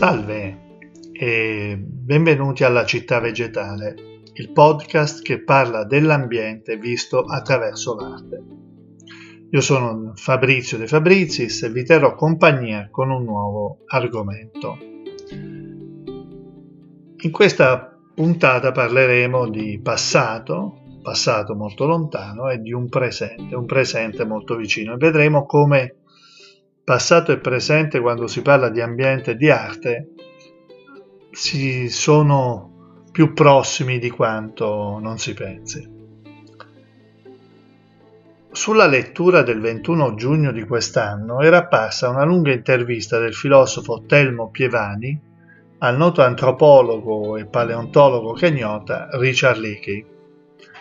Salve e benvenuti alla Città Vegetale, il podcast che parla dell'ambiente visto attraverso l'arte. Io sono Fabrizio De Fabrizis e vi terrò compagnia con un nuovo argomento. In questa puntata parleremo di passato, passato molto lontano, e di un presente, un presente molto vicino e vedremo come passato e presente quando si parla di ambiente e di arte si sono più prossimi di quanto non si pensi. Sulla lettura del 21 giugno di quest'anno era apparsa una lunga intervista del filosofo Telmo Pievani al noto antropologo e paleontologo kenyota Richard Leakey,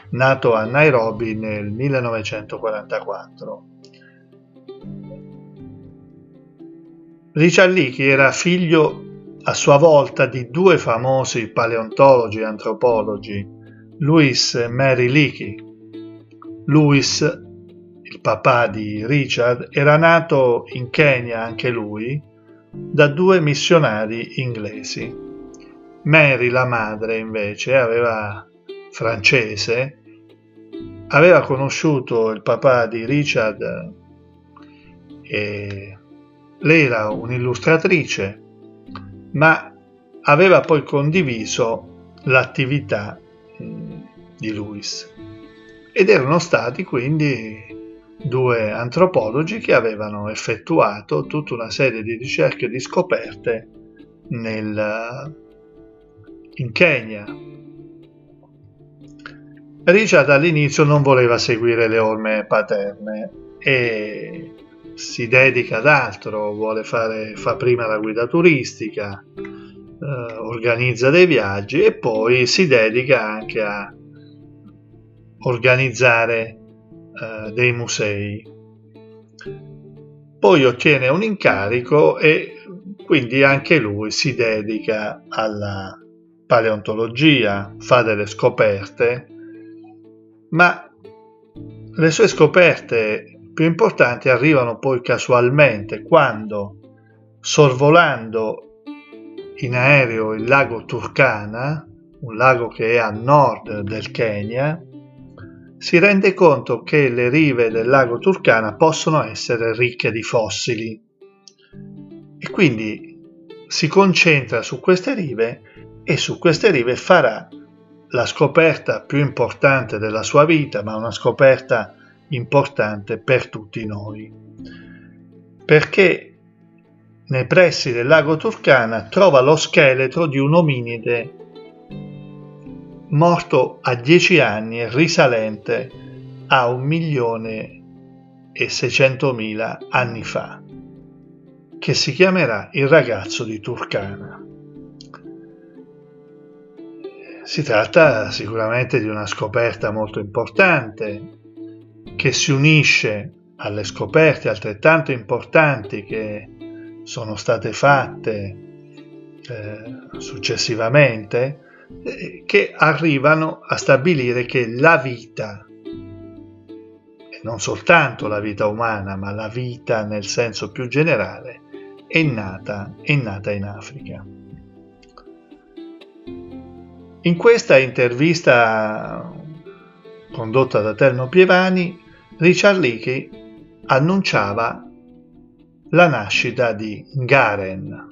nato a Nairobi nel 1944. Richard Leakey era figlio a sua volta di due famosi paleontologi e antropologi, Louis e Mary Leakey. Louis, il papà di Richard, era nato in Kenya anche lui da due missionari inglesi. Mary, la madre, invece, aveva francese, aveva conosciuto il papà di Richard e lei era un'illustratrice, ma aveva poi condiviso l'attività di Lewis. Ed erano stati quindi due antropologi che avevano effettuato tutta una serie di ricerche e di scoperte nel, in Kenya. Richard all'inizio non voleva seguire le orme paterne e si dedica ad altro, vuole fare, fa prima la guida turistica, eh, organizza dei viaggi e poi si dedica anche a organizzare eh, dei musei. Poi ottiene un incarico e quindi anche lui si dedica alla paleontologia, fa delle scoperte, ma le sue scoperte più importanti arrivano poi casualmente quando, sorvolando in aereo il lago Turkana, un lago che è a nord del Kenya, si rende conto che le rive del lago Turkana possono essere ricche di fossili. E quindi si concentra su queste rive e su queste rive farà la scoperta più importante della sua vita, ma una scoperta importante per tutti noi, perché nei pressi del lago Turkana trova lo scheletro di un ominide morto a 10 anni e risalente a un milione e seicentomila anni fa, che si chiamerà il ragazzo di Turkana. Si tratta sicuramente di una scoperta molto importante che si unisce alle scoperte altrettanto importanti che sono state fatte eh, successivamente, eh, che arrivano a stabilire che la vita, non soltanto la vita umana, ma la vita nel senso più generale, è nata, è nata in Africa. In questa intervista condotta da Telmo Pievani, Richard Leakey annunciava la nascita di Garen.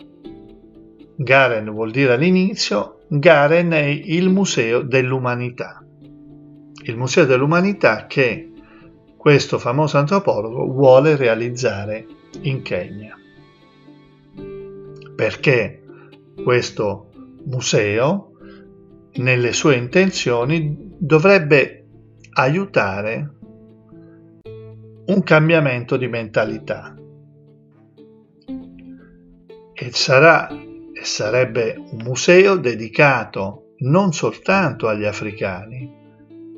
Garen vuol dire all'inizio, Garen è il Museo dell'Umanità. Il Museo dell'Umanità che questo famoso antropologo vuole realizzare in Kenya. Perché questo museo, nelle sue intenzioni, dovrebbe aiutare un cambiamento di mentalità. E sarà e sarebbe un museo dedicato non soltanto agli africani,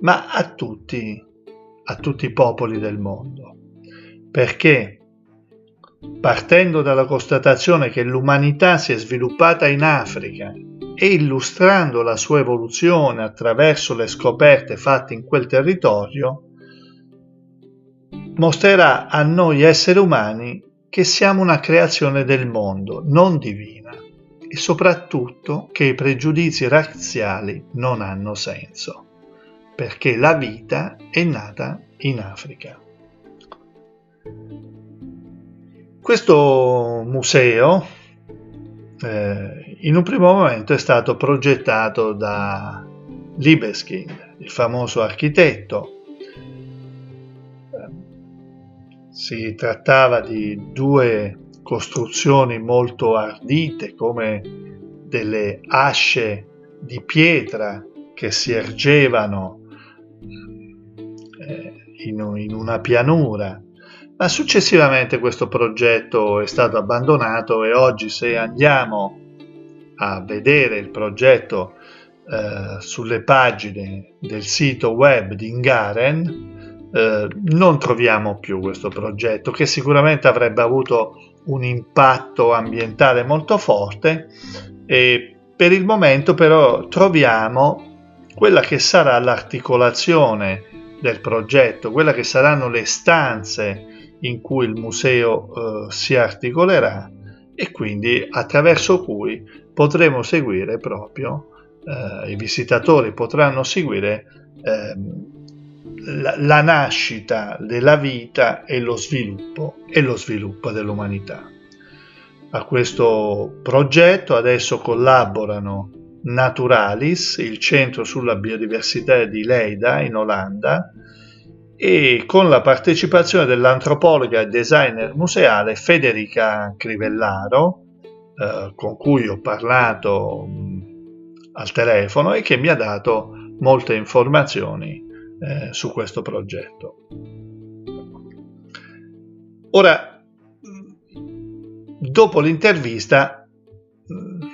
ma a tutti, a tutti i popoli del mondo. Perché partendo dalla constatazione che l'umanità si è sviluppata in Africa e illustrando la sua evoluzione attraverso le scoperte fatte in quel territorio, mostrerà a noi esseri umani che siamo una creazione del mondo, non divina. e soprattutto che i pregiudizi razziali non hanno senso, perché la vita è nata in Africa. Questo museo eh, in un primo momento è stato progettato da Libeskind, il famoso architetto. Si trattava di due costruzioni molto ardite come delle asce di pietra che si ergevano eh, in una pianura. Ma successivamente questo progetto è stato abbandonato e oggi se andiamo a vedere il progetto eh, sulle pagine del sito web di Ingaren eh, non troviamo più questo progetto che sicuramente avrebbe avuto un impatto ambientale molto forte e per il momento però troviamo quella che sarà l'articolazione del progetto, quella che saranno le stanze in cui il museo eh, si articolerà e quindi attraverso cui potremo seguire proprio, eh, i visitatori potranno seguire eh, la, nascita della vita e lo sviluppo e lo sviluppo dell'umanità. A questo progetto adesso collaborano Naturalis, il centro sulla biodiversità di Leida in Olanda, e con la partecipazione dell'antropologa e designer museale Federica Crivellaro, eh, con cui ho parlato mh, al telefono e che mi ha dato molte informazioni eh, su questo progetto. Ora, dopo l'intervista, mh,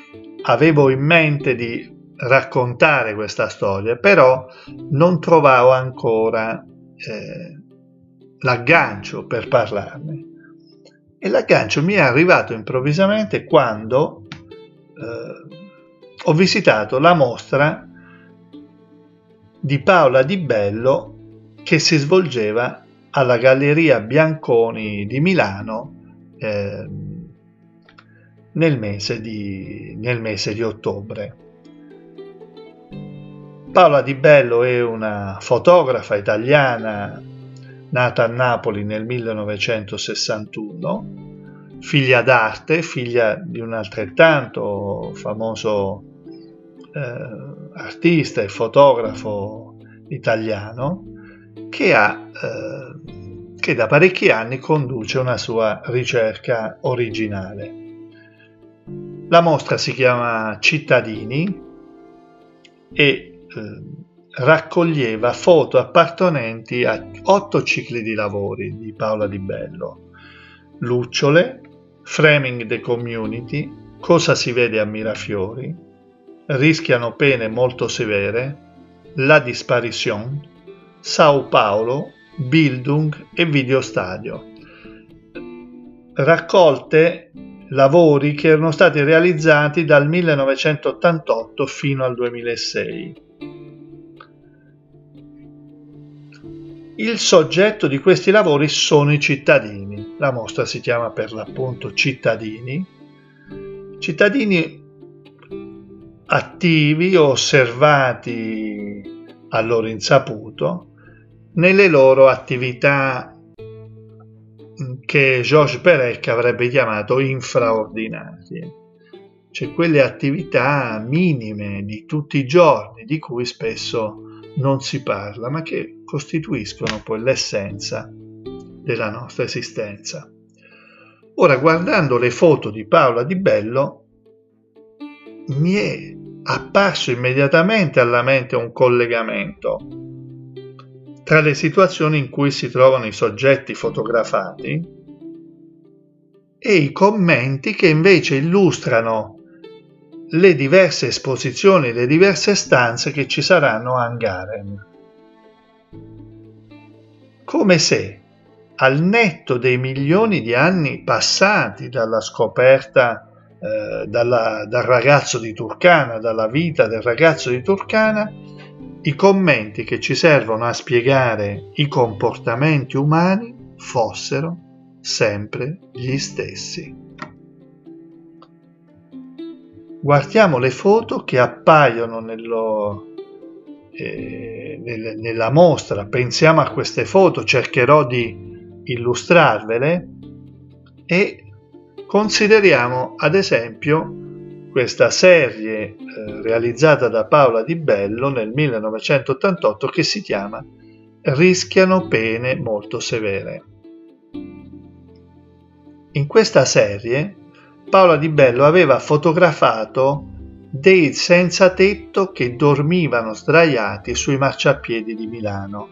avevo in mente di raccontare questa storia, però non trovavo ancora eh, l'aggancio per parlarne. E l'aggancio mi è arrivato improvvisamente quando eh, ho visitato la mostra di Paola Di Bello che si svolgeva alla Galleria Bianconi di Milano eh, nel, mese di, nel mese di ottobre. Paola Di Bello è una fotografa italiana nata a Napoli nel 1961, figlia d'arte, figlia di un altrettanto famoso eh, artista e fotografo italiano che, ha, eh, che da parecchi anni conduce una sua ricerca originale. La mostra si chiama Cittadini e eh, raccoglieva foto appartenenti a otto cicli di lavori di Paola Di Bello. Lucciole, Framing the Community, Cosa si vede a Mirafiori, Rischiano pene molto severe, La Disparition, Sao Paolo, Bildung e Videostadio. Raccolte lavori che erano stati realizzati dal 1988 fino al 2006 Il soggetto di questi lavori sono i cittadini. La mostra si chiama per l'appunto Cittadini. Cittadini attivi o osservati a loro insaputo nelle loro attività che Georges Perec avrebbe chiamato infraordinarie, cioè quelle attività minime di tutti i giorni di cui spesso non si parla, ma che costituiscono poi l'essenza della nostra esistenza. Ora, guardando le foto di Paola Di Bello, mi è apparso immediatamente alla mente un collegamento tra le situazioni in cui si trovano i soggetti fotografati e i commenti che invece illustrano le diverse esposizioni, le diverse stanze che ci saranno a Angaren. Come se, al netto dei milioni di anni passati dalla scoperta eh, dalla, dal ragazzo di Turcana, dalla vita del ragazzo di Turcana, i commenti che ci servono a spiegare i comportamenti umani fossero sempre gli stessi. guardiamo le foto che appaiono nello, eh, nel, nella mostra, pensiamo a queste foto, cercherò di illustrarvele e consideriamo ad esempio questa serie eh, realizzata da Paola Di Bello nel 1988 che si chiama Rischiano pene molto severe. In questa serie Paola Di Bello aveva fotografato dei senza tetto che dormivano sdraiati sui marciapiedi di Milano.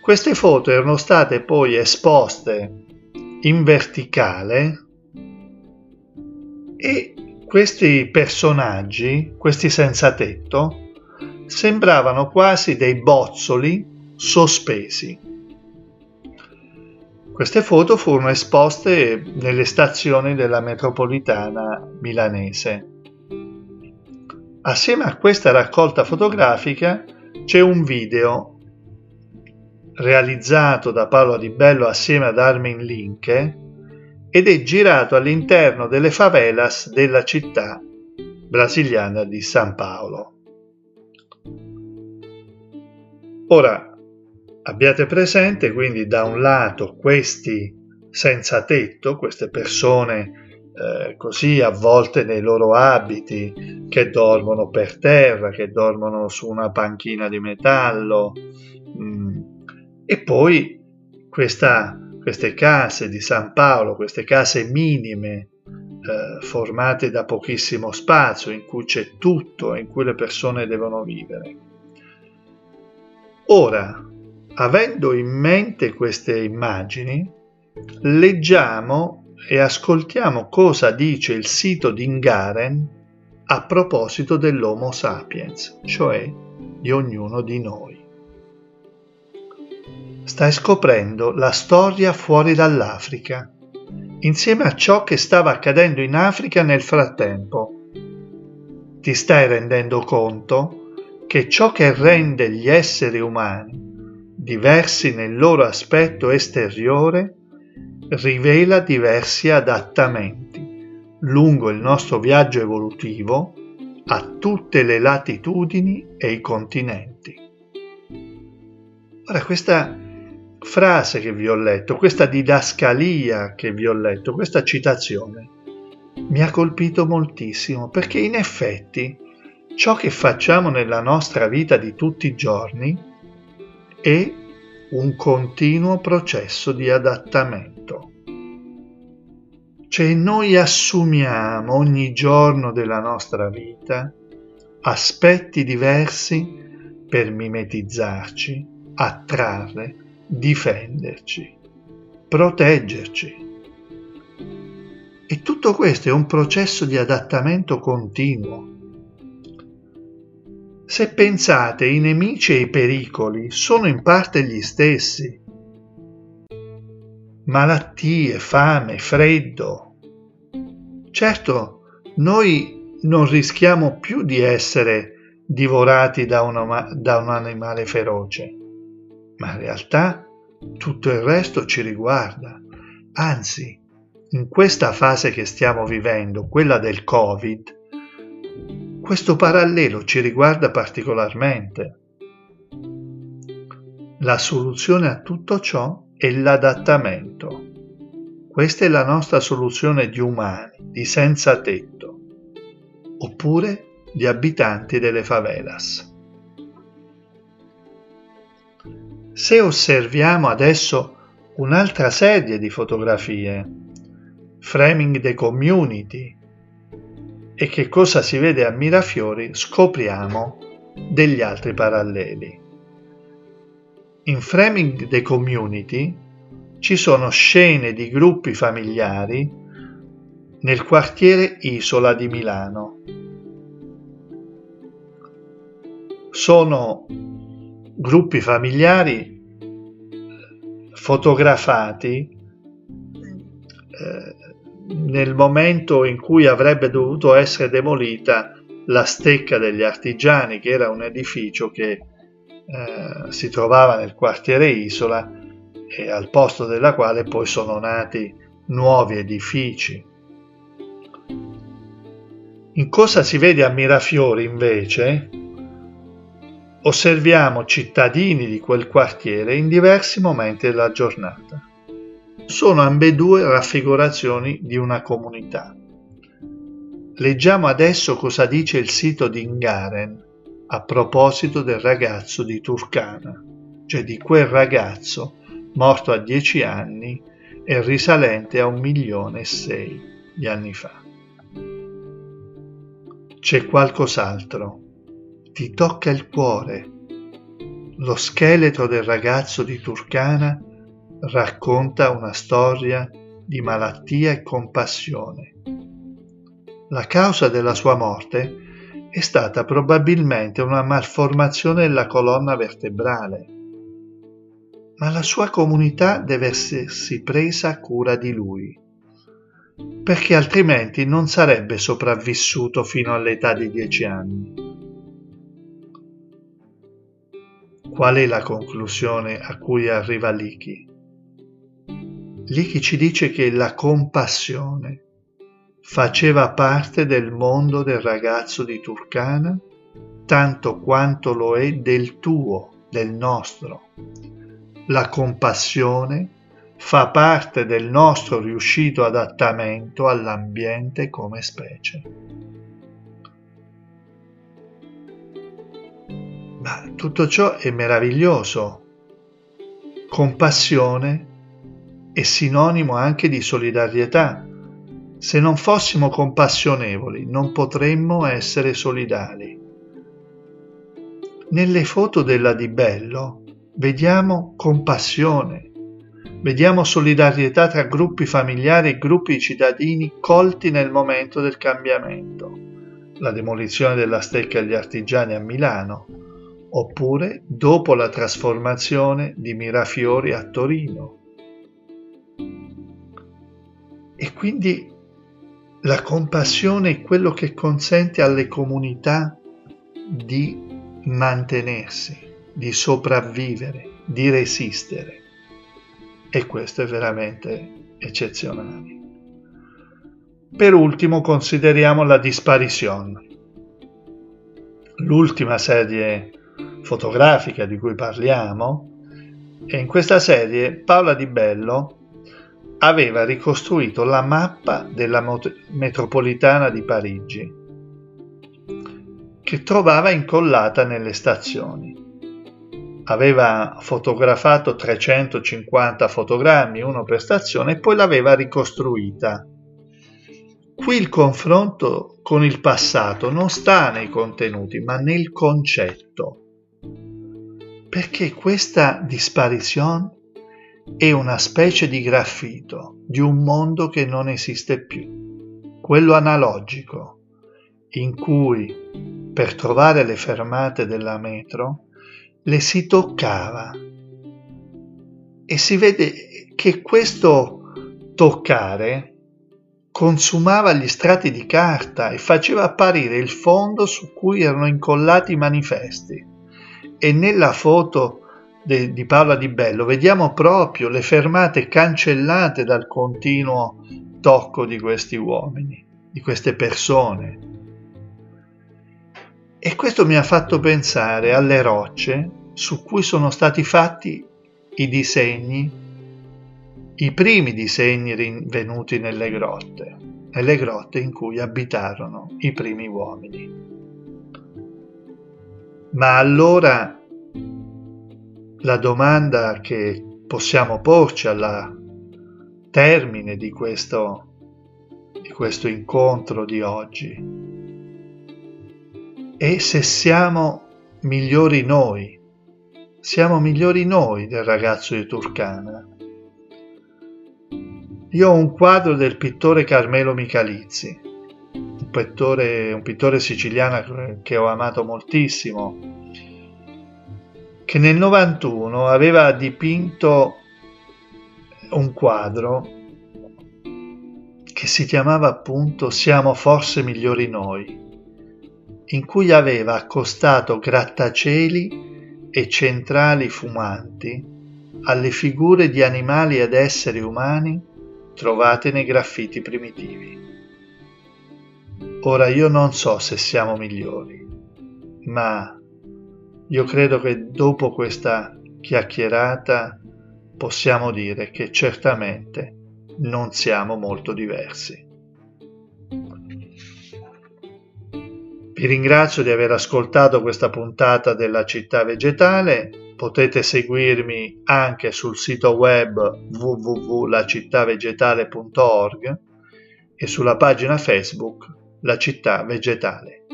Queste foto erano state poi esposte in verticale e questi personaggi, questi senza tetto, sembravano quasi dei bozzoli sospesi. Queste foto furono esposte nelle stazioni della metropolitana milanese. Assieme a questa raccolta fotografica c'è un video realizzato da Paolo Di Bello assieme ad Armin Linke ed è girato all'interno delle favelas della città brasiliana di San Paolo. Ora abbiate presente quindi da un lato questi senza tetto, queste persone eh, così avvolte nei loro abiti, che dormono per terra, che dormono su una panchina di metallo, mh, mm, e poi questa queste case di San Paolo, queste case minime, eh, formate da pochissimo spazio, in cui c'è tutto, in cui le persone devono vivere. Ora, avendo in mente queste immagini, leggiamo e ascoltiamo cosa dice il sito di Ingaren a proposito dell'Homo sapiens, cioè di ognuno di noi. Stai scoprendo la storia fuori dall'Africa, insieme a ciò che stava accadendo in Africa nel frattempo. Ti stai rendendo conto che ciò che rende gli esseri umani diversi nel loro aspetto esteriore rivela diversi adattamenti lungo il nostro viaggio evolutivo a tutte le latitudini e i continenti. Ora questa frase che vi ho letto, questa didascalia che vi ho letto, questa citazione, mi ha colpito moltissimo perché in effetti ciò che facciamo nella nostra vita di tutti i giorni è un continuo processo di adattamento. Cioè noi assumiamo ogni giorno della nostra vita aspetti diversi per mimetizzarci, attrarre, difenderci, proteggerci. E tutto questo è un processo di adattamento continuo. Se pensate, i nemici e i pericoli sono in parte gli stessi. Malattie, fame, freddo. Certo, noi non rischiamo più di essere divorati da, una, da un animale feroce ma in realtà tutto il resto ci riguarda. Anzi, in questa fase che stiamo vivendo, quella del Covid, questo parallelo ci riguarda particolarmente. La soluzione a tutto ciò è l'adattamento. Questa è la nostra soluzione di umani, di senza tetto, oppure di abitanti delle favelas. Se osserviamo adesso un'altra serie di fotografie, Framing the Community, e che cosa si vede a Mirafiori, scopriamo degli altri paralleli. In Framing the Community ci sono scene di gruppi familiari nel quartiere Isola di Milano. Sono gruppi familiari fotografati eh, nel momento in cui avrebbe dovuto essere demolita la stecca degli artigiani, che era un edificio che eh, si trovava nel quartiere Isola e al posto della quale poi sono nati nuovi edifici. In cosa si vede a Mirafiori invece osserviamo cittadini di quel quartiere in diversi momenti della giornata. Sono ambedue raffigurazioni di una comunità. Leggiamo adesso cosa dice il sito di Ingaren a proposito del ragazzo di Turkana, cioè di quel ragazzo morto a dieci anni e risalente a un milione e sei di anni fa. C'è qualcos'altro ti tocca il cuore. Lo scheletro del ragazzo di Turcana racconta una storia di malattia e compassione. La causa della sua morte è stata probabilmente una malformazione della colonna vertebrale, ma la sua comunità deve essersi presa cura di lui, perché altrimenti non sarebbe sopravvissuto fino all'età di dieci anni. Qual è la conclusione a cui arriva Liki? Liki ci dice che la compassione faceva parte del mondo del ragazzo di Turkana tanto quanto lo è del tuo, del nostro. La compassione fa parte del nostro riuscito adattamento all'ambiente come specie. Ma tutto ciò è meraviglioso. Compassione è sinonimo anche di solidarietà. Se non fossimo compassionevoli non potremmo essere solidali. Nelle foto della Di Bello vediamo compassione, vediamo solidarietà tra gruppi familiari e gruppi cittadini colti nel momento del cambiamento. La demolizione della stecca degli artigiani a Milano, oppure dopo la trasformazione di Mirafiori a Torino. E quindi la compassione è quello che consente alle comunità di mantenersi, di sopravvivere, di resistere. E questo è veramente eccezionale. Per ultimo consideriamo la disparizione. L'ultima serie fotografica di cui parliamo in questa serie Paola Di Bello aveva ricostruito la mappa della metropolitana di Parigi che trovava incollata nelle stazioni. Aveva fotografato 350 fotogrammi, uno per stazione, e poi l'aveva ricostruita. Qui il confronto con il passato non sta nei contenuti, ma nel concetto perché questa disparizione è una specie di graffito di un mondo che non esiste più, quello analogico, in cui per trovare le fermate della metro le si toccava. E si vede che questo toccare consumava gli strati di carta e faceva apparire il fondo su cui erano incollati i manifesti e nella foto de, di Paola Di Bello vediamo proprio le fermate cancellate dal continuo tocco di questi uomini, di queste persone. E questo mi ha fatto pensare alle rocce su cui sono stati fatti i disegni, i primi disegni rinvenuti nelle grotte, nelle grotte in cui abitarono i primi uomini. Ma allora la domanda che possiamo porci alla termine di questo, di questo incontro di oggi è se siamo migliori noi, siamo migliori noi del ragazzo di Turcana. Io ho un quadro del pittore Carmelo Michalizzi, pittore, un pittore siciliano che ho amato moltissimo, che nel 91 aveva dipinto un quadro che si chiamava appunto Siamo forse migliori noi, in cui aveva accostato grattacieli e centrali fumanti alle figure di animali ed esseri umani trovate nei graffiti primitivi. Ora io non so se siamo migliori, ma io credo che dopo questa chiacchierata possiamo dire che certamente non siamo molto diversi. Vi ringrazio di aver ascoltato questa puntata della città vegetale. Potete seguirmi anche sul sito web www.lacittavegetale.org e sulla pagina Facebook La città vegetale.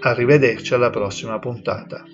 Arrivederci alla prossima puntata.